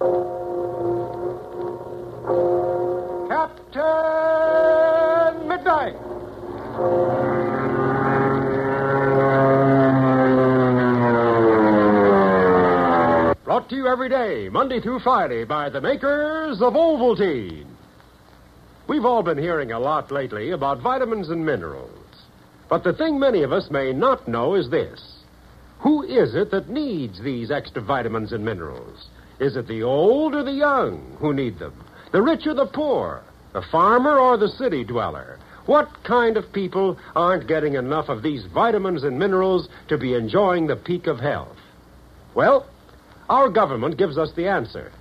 Captain Midnight! Brought to you every day, Monday through Friday, by the makers of Ovaltine. We've all been hearing a lot lately about vitamins and minerals. But the thing many of us may not know is this Who is it that needs these extra vitamins and minerals? Is it the old or the young who need them? The rich or the poor? The farmer or the city dweller? What kind of people aren't getting enough of these vitamins and minerals to be enjoying the peak of health? Well, our government gives us the answer.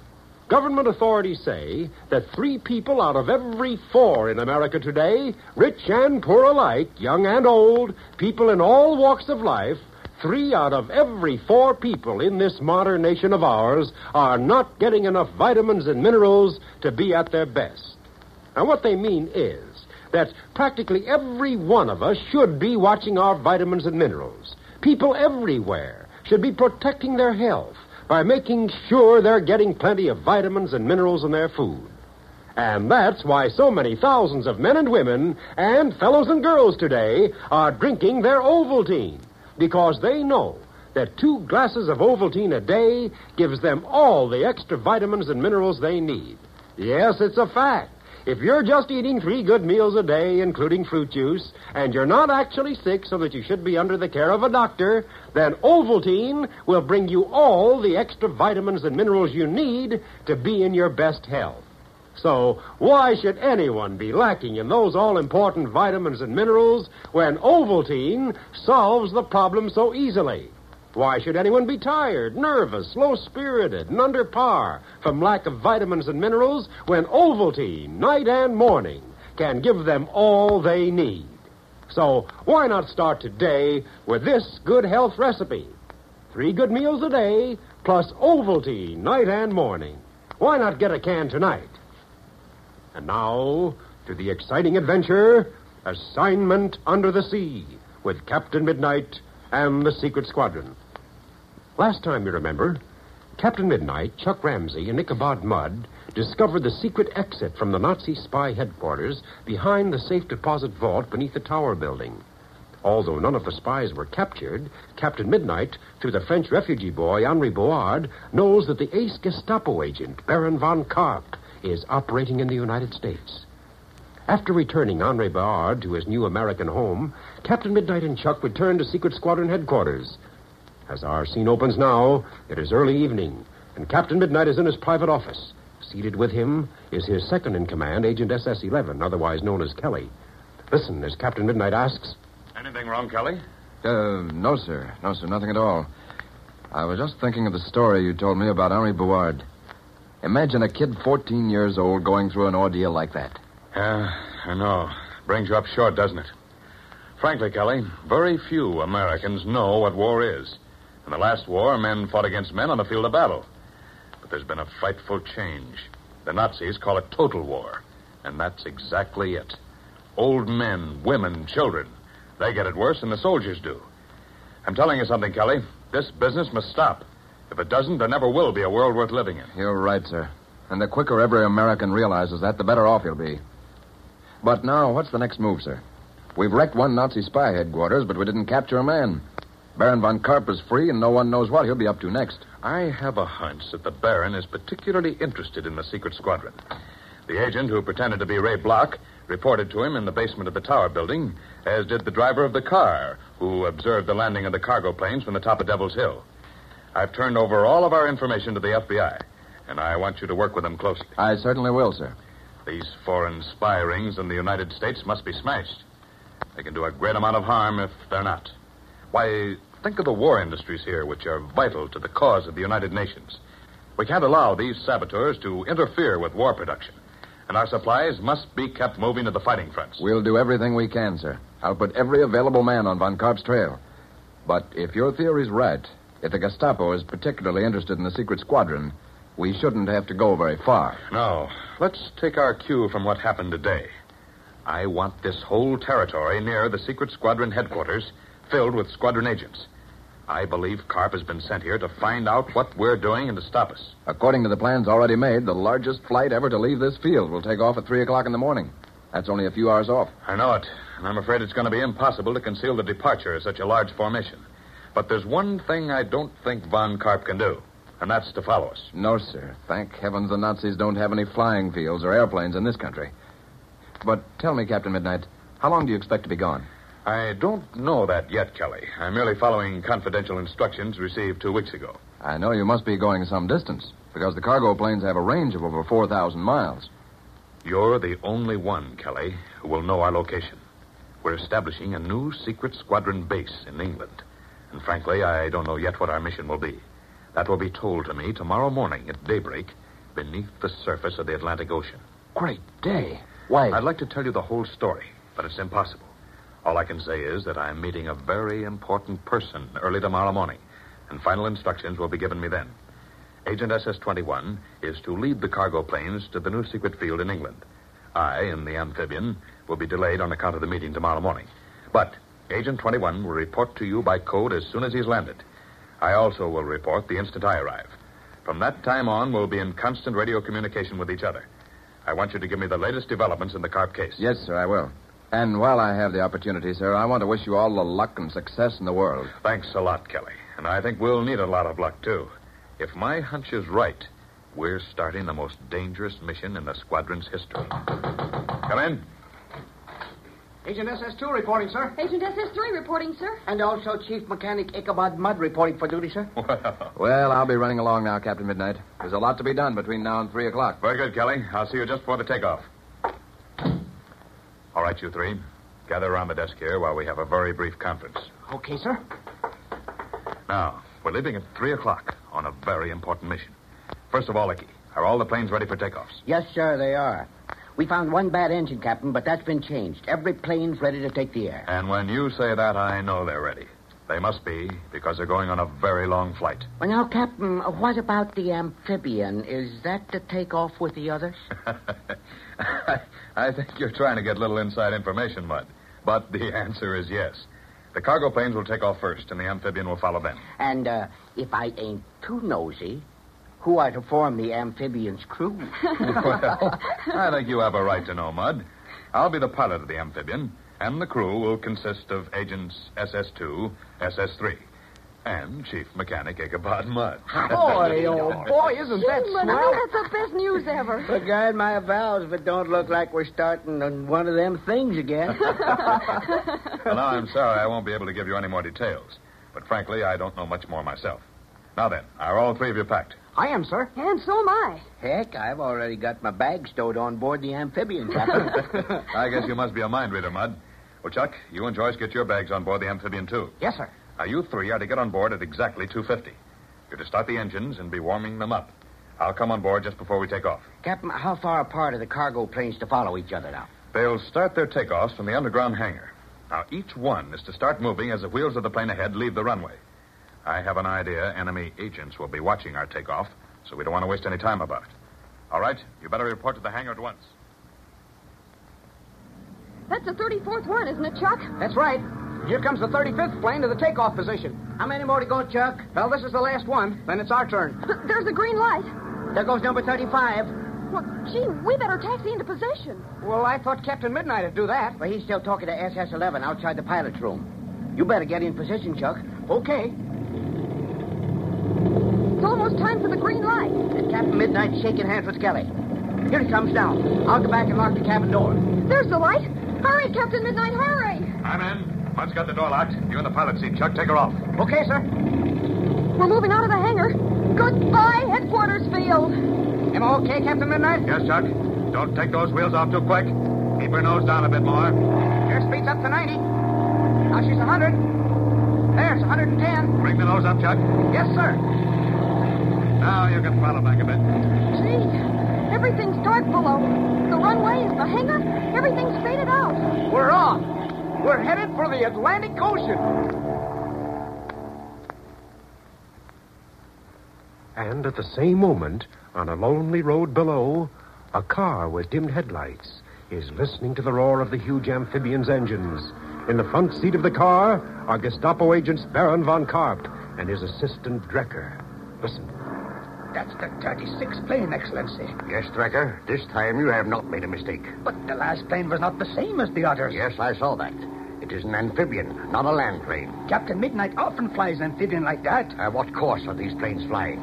Government authorities say that three people out of every four in America today, rich and poor alike, young and old, people in all walks of life, three out of every four people in this modern nation of ours are not getting enough vitamins and minerals to be at their best. Now, what they mean is that practically every one of us should be watching our vitamins and minerals. People everywhere should be protecting their health by making sure they're getting plenty of vitamins and minerals in their food. And that's why so many thousands of men and women and fellows and girls today are drinking their Ovaltine because they know that two glasses of Ovaltine a day gives them all the extra vitamins and minerals they need. Yes, it's a fact. If you're just eating three good meals a day, including fruit juice, and you're not actually sick so that you should be under the care of a doctor, then Ovaltine will bring you all the extra vitamins and minerals you need to be in your best health. So, why should anyone be lacking in those all important vitamins and minerals when Ovaltine solves the problem so easily? Why should anyone be tired, nervous, low spirited, and under par from lack of vitamins and minerals when Ovaltine, night and morning, can give them all they need? So, why not start today with this good health recipe? Three good meals a day plus Ovaltine, night and morning. Why not get a can tonight? And now, to the exciting adventure Assignment Under the Sea with Captain Midnight and the Secret Squadron. Last time, you remember, Captain Midnight, Chuck Ramsey, and Ichabod Mudd discovered the secret exit from the Nazi spy headquarters behind the safe deposit vault beneath the tower building. Although none of the spies were captured, Captain Midnight, through the French refugee boy Henri Board, knows that the ace Gestapo agent, Baron von Karp, is operating in the United States. After returning Henri Board to his new American home, Captain Midnight and Chuck return to Secret Squadron headquarters. As our scene opens now, it is early evening, and Captain Midnight is in his private office. Seated with him is his second in command, Agent SS 11, otherwise known as Kelly. Listen as Captain Midnight asks Anything wrong, Kelly? Uh, no, sir. No, sir, nothing at all. I was just thinking of the story you told me about Henri Board. Imagine a kid 14 years old going through an ordeal like that. Yeah, I know. Brings you up short, doesn't it? Frankly, Kelly, very few Americans know what war is. In the last war, men fought against men on the field of battle. But there's been a frightful change. The Nazis call it total war. And that's exactly it. Old men, women, children, they get it worse than the soldiers do. I'm telling you something, Kelly. This business must stop. If it doesn't, there never will be a world worth living in. You're right, sir. And the quicker every American realizes that, the better off he'll be. But now, what's the next move, sir? We've wrecked one Nazi spy headquarters, but we didn't capture a man. Baron von Karp is free, and no one knows what he'll be up to next. I have a hunch that the Baron is particularly interested in the secret squadron. The agent who pretended to be Ray Block reported to him in the basement of the tower building, as did the driver of the car, who observed the landing of the cargo planes from the top of Devil's Hill. I've turned over all of our information to the FBI, and I want you to work with them closely. I certainly will, sir. These foreign spy rings in the United States must be smashed. They can do a great amount of harm if they're not. Why, think of the war industries here, which are vital to the cause of the United Nations. We can't allow these saboteurs to interfere with war production, and our supplies must be kept moving to the fighting fronts. We'll do everything we can, sir. I'll put every available man on von Karp's trail. But if your theory's right, if the Gestapo is particularly interested in the secret squadron, we shouldn't have to go very far. No. Let's take our cue from what happened today. I want this whole territory near the secret squadron headquarters filled with squadron agents. I believe Karp has been sent here to find out what we're doing and to stop us. According to the plans already made, the largest flight ever to leave this field will take off at 3 o'clock in the morning. That's only a few hours off. I know it, and I'm afraid it's going to be impossible to conceal the departure of such a large formation. But there's one thing I don't think von Karp can do, and that's to follow us. No, sir. Thank heavens the Nazis don't have any flying fields or airplanes in this country. But tell me, Captain Midnight, how long do you expect to be gone? I don't know that yet, Kelly. I'm merely following confidential instructions received two weeks ago. I know you must be going some distance, because the cargo planes have a range of over 4,000 miles. You're the only one, Kelly, who will know our location. We're establishing a new secret squadron base in England. And frankly, I don't know yet what our mission will be. That will be told to me tomorrow morning at daybreak beneath the surface of the Atlantic Ocean. Great day. Why? I'd like to tell you the whole story, but it's impossible. All I can say is that I'm meeting a very important person early tomorrow morning, and final instructions will be given me then. Agent SS 21 is to lead the cargo planes to the new secret field in England. I, in the amphibian, will be delayed on account of the meeting tomorrow morning. But Agent 21 will report to you by code as soon as he's landed. I also will report the instant I arrive. From that time on, we'll be in constant radio communication with each other. I want you to give me the latest developments in the Karp case. Yes, sir, I will. And while I have the opportunity, sir, I want to wish you all the luck and success in the world. Thanks a lot, Kelly. And I think we'll need a lot of luck, too. If my hunch is right, we're starting the most dangerous mission in the squadron's history. Come in. Agent SS2 reporting, sir. Agent SS3 reporting, sir. And also Chief Mechanic Ichabod Mudd reporting for duty, sir. Well, Well, I'll be running along now, Captain Midnight. There's a lot to be done between now and 3 o'clock. very good, Kelly. I'll see you just before the takeoff. All right, you three. Gather around the desk here while we have a very brief conference. Okay, sir. Now, we're leaving at 3 o'clock on a very important mission. First of all, Icky, are all the planes ready for takeoffs? Yes, sir, they are. We found one bad engine, Captain, but that's been changed. Every plane's ready to take the air. And when you say that, I know they're ready. They must be, because they're going on a very long flight. Well, now, Captain, uh, what about the amphibian? Is that to take off with the others? I think you're trying to get little inside information, Mudd. But the answer is yes. The cargo planes will take off first, and the amphibian will follow them. And uh, if I ain't too nosy, who are to form the amphibian's crew? well, I think you have a right to know, Mudd. I'll be the pilot of the amphibian, and the crew will consist of agents SS2, SS3, and Chief Mechanic Ichabod Mudd. Boy, oh boy, isn't that Gee, Mudd, swell? That's the best news ever. But guard my vows if it don't look like we're starting on one of them things again. well, now, I'm sorry I won't be able to give you any more details. But frankly, I don't know much more myself. Now then, are all three of you packed? I am, sir. And so am I. Heck, I've already got my bag stowed on board the amphibian, Captain. I guess you must be a mind reader, Mudd. Well, Chuck, you and Joyce get your bags on board the amphibian, too. yes, sir. Now, you three are to get on board at exactly 2.50. You're to start the engines and be warming them up. I'll come on board just before we take off. Captain, how far apart are the cargo planes to follow each other now? They'll start their takeoffs from the underground hangar. Now, each one is to start moving as the wheels of the plane ahead leave the runway. I have an idea enemy agents will be watching our takeoff, so we don't want to waste any time about it. All right, you better report to the hangar at once. That's the 34th one, isn't it, Chuck? That's right. Here comes the 35th plane to the takeoff position. How many more to go, Chuck? Well, this is the last one. Then it's our turn. Th- There's a green light. There goes number 35. Well, gee, we better taxi into position. Well, I thought Captain Midnight would do that. Well, he's still talking to SS 11 outside the pilot's room. You better get in position, Chuck. Okay. It's almost time for the green light. And Captain Midnight's shaking hands with Kelly. Here he comes now. I'll go back and lock the cabin door. There's the light. Hurry, Captain Midnight, hurry. I'm in. Mud's got the door locked. You in the pilot seat, Chuck. Take her off. Okay, sir. We're moving out of the hangar. Goodbye, headquarters field. Am I okay, Captain Midnight? Yes, Chuck. Don't take those wheels off too quick. Keep her nose down a bit more. Airspeed's up to 90. Now she's 100. There's 110. Bring the nose up, Chuck. Yes, sir. Now you can throttle back a bit. Gee, everything's dark below. The runways, the hangar, everything's faded out. We're off. We're headed for the Atlantic Ocean. And at the same moment, on a lonely road below, a car with dimmed headlights is listening to the roar of the huge amphibian's engines. In the front seat of the car are Gestapo agents Baron von Karp and his assistant Drecker. Listen. That's the 36th plane, Excellency. Yes, Drecker. This time you have not made a mistake. But the last plane was not the same as the others. Yes, I saw that. It is an amphibian, not a land plane. Captain Midnight often flies amphibian like that. Uh, what course are these planes flying?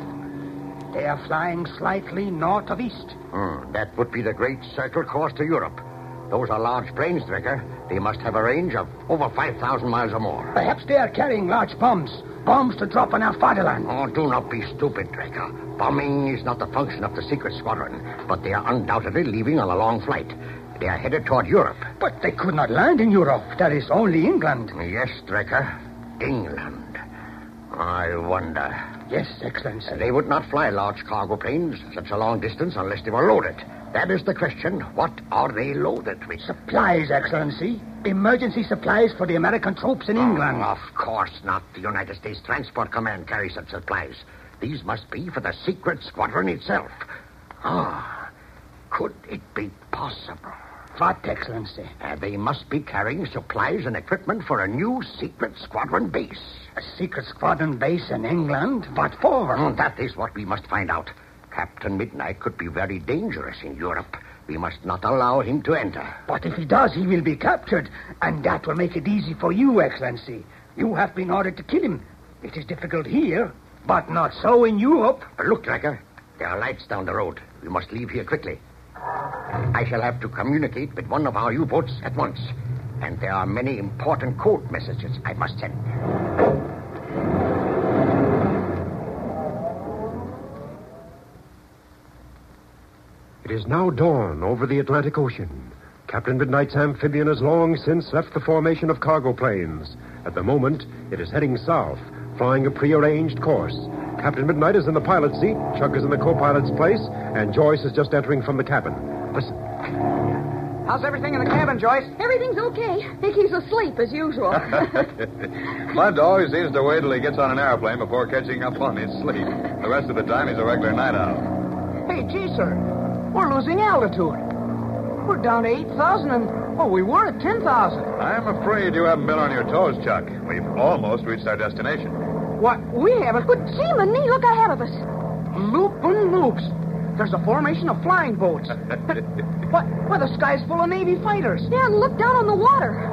They are flying slightly north of east. Hmm, that would be the great circle course to Europe. Those are large planes, Drecker. They must have a range of over 5,000 miles or more. Perhaps they are carrying large bombs. Bombs to drop on our fatherland. Oh, do not be stupid, Drecker. Bombing is not the function of the secret squadron, but they are undoubtedly leaving on a long flight. They are headed toward Europe. But they could not land in Europe. That is only England. Yes, Drecker. England. I wonder. Yes, Excellency. They would not fly large cargo planes such a long distance unless they were loaded. That is the question. What are they loaded with? Supplies, Excellency. Emergency supplies for the American troops in England. Oh, of course not. The United States Transport Command carries such supplies. These must be for the secret squadron itself. Ah, could it be possible? What, Excellency? Uh, they must be carrying supplies and equipment for a new secret squadron base. A secret squadron base in England? What for? Mm, that is what we must find out. Captain Midnight could be very dangerous in Europe. We must not allow him to enter. But if he does, he will be captured. And that will make it easy for you, Excellency. You have been ordered to kill him. It is difficult here, but not so in Europe. Look, Drecker. There are lights down the road. We must leave here quickly. I shall have to communicate with one of our U-boats at once. And there are many important code messages I must send. It is now dawn over the Atlantic Ocean. Captain Midnight's amphibian has long since left the formation of cargo planes. At the moment, it is heading south, flying a prearranged course. Captain Midnight is in the pilot's seat, Chuck is in the co-pilot's place, and Joyce is just entering from the cabin. Listen. How's everything in the cabin, Joyce? Everything's okay. Mickey's asleep as usual. Mudd always seems to wait till he gets on an airplane before catching up on his sleep. The rest of the time, he's a regular night owl. Hey, gee, sir. We're losing altitude. We're down to 8,000 and, oh, we were at 10,000. I'm afraid you haven't been on your toes, Chuck. We've almost reached our destination. What? We haven't. but Seaman, look ahead of us. Loop and loops. There's a formation of flying boats. what? Why, the sky's full of Navy fighters. Yeah, and look down on the water.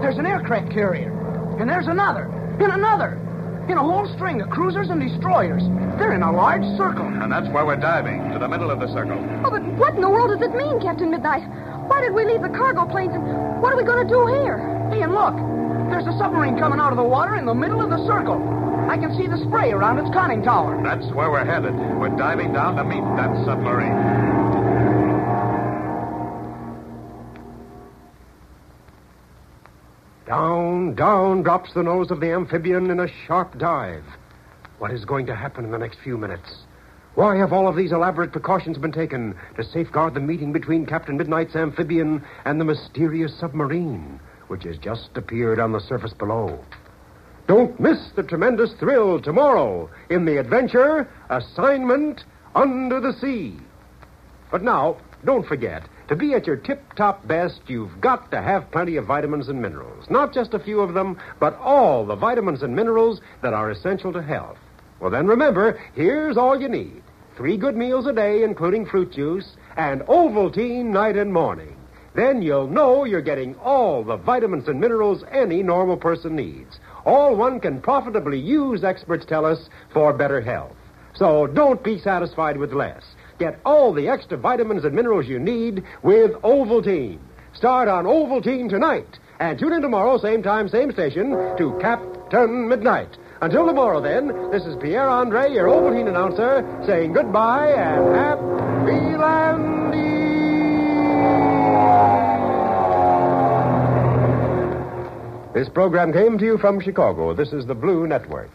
There's an aircraft carrier. And there's another. And another. In a whole string of cruisers and destroyers. They're in a large circle. And that's where we're diving, to the middle of the circle. Oh, but what in the world does it mean, Captain Midnight? Why did we leave the cargo planes and what are we going to do here? Hey, and look. There's a submarine coming out of the water in the middle of the circle. I can see the spray around its conning tower. That's where we're headed. We're diving down to meet that submarine. Down, drops the nose of the amphibian in a sharp dive. What is going to happen in the next few minutes? Why have all of these elaborate precautions been taken to safeguard the meeting between Captain Midnight's amphibian and the mysterious submarine, which has just appeared on the surface below? Don't miss the tremendous thrill tomorrow in the adventure Assignment Under the Sea. But now, don't forget, to be at your tip top best, you've got to have plenty of vitamins and minerals. Not just a few of them, but all the vitamins and minerals that are essential to health. Well, then remember, here's all you need three good meals a day, including fruit juice, and Ovaltine night and morning. Then you'll know you're getting all the vitamins and minerals any normal person needs. All one can profitably use, experts tell us, for better health. So don't be satisfied with less. Get all the extra vitamins and minerals you need with Ovaltine. Start on Ovaltine tonight. And tune in tomorrow, same time, same station, to Captain Midnight. Until tomorrow, then, this is Pierre Andre, your Ovaltine announcer, saying goodbye and happy landing. This program came to you from Chicago. This is the Blue Network.